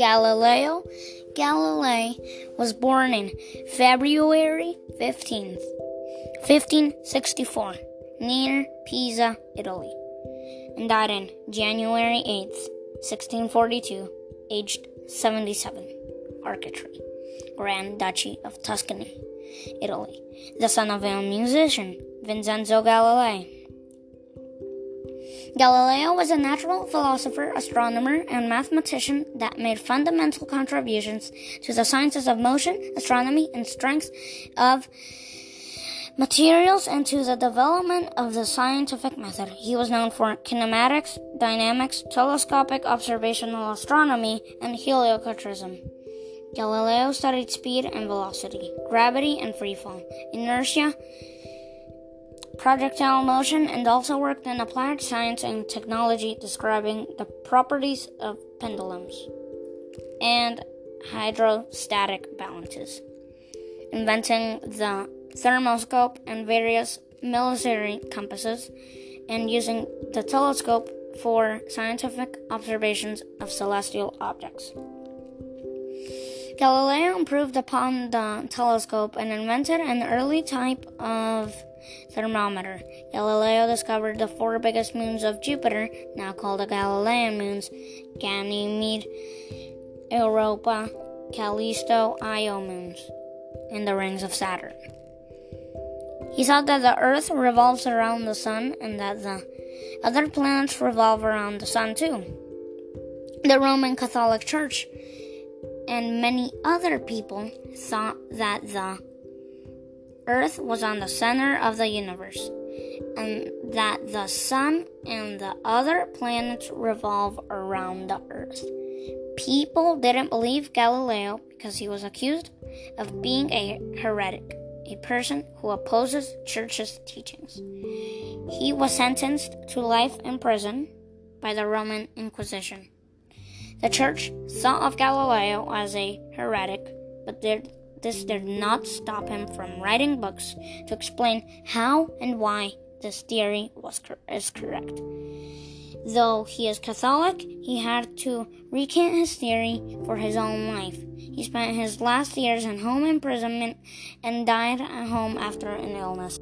Galileo Galilei was born in February 15th, 1564, near Pisa, Italy, and died in January 8th, 1642, aged 77. Arcetri, Grand Duchy of Tuscany, Italy, the son of a musician, Vincenzo Galilei. Galileo was a natural philosopher, astronomer, and mathematician that made fundamental contributions to the sciences of motion, astronomy, and strength of materials and to the development of the scientific method. He was known for kinematics, dynamics, telescopic observational astronomy, and heliocentrism. Galileo studied speed and velocity, gravity and freefall, inertia, projectile motion, and also worked in applied science and technology describing the properties of pendulums and hydrostatic balances, inventing the thermoscope and various military compasses, and using the telescope for scientific observations of celestial objects. Galileo improved upon the telescope and invented an early type of thermometer. Galileo discovered the four biggest moons of Jupiter, now called the Galilean moons Ganymede, Europa, Callisto, Io moons, and the rings of Saturn. He thought that the Earth revolves around the Sun and that the other planets revolve around the Sun too. The Roman Catholic Church and many other people thought that the Earth was on the center of the universe, and that the Sun and the other planets revolve around the Earth. People didn't believe Galileo because he was accused of being a heretic, a person who opposes church's teachings. He was sentenced to life in prison by the Roman Inquisition. The church thought of Galileo as a heretic, but did this did not stop him from writing books to explain how and why this theory was is correct. Though he is Catholic, he had to recant his theory for his own life. He spent his last years in home imprisonment and died at home after an illness.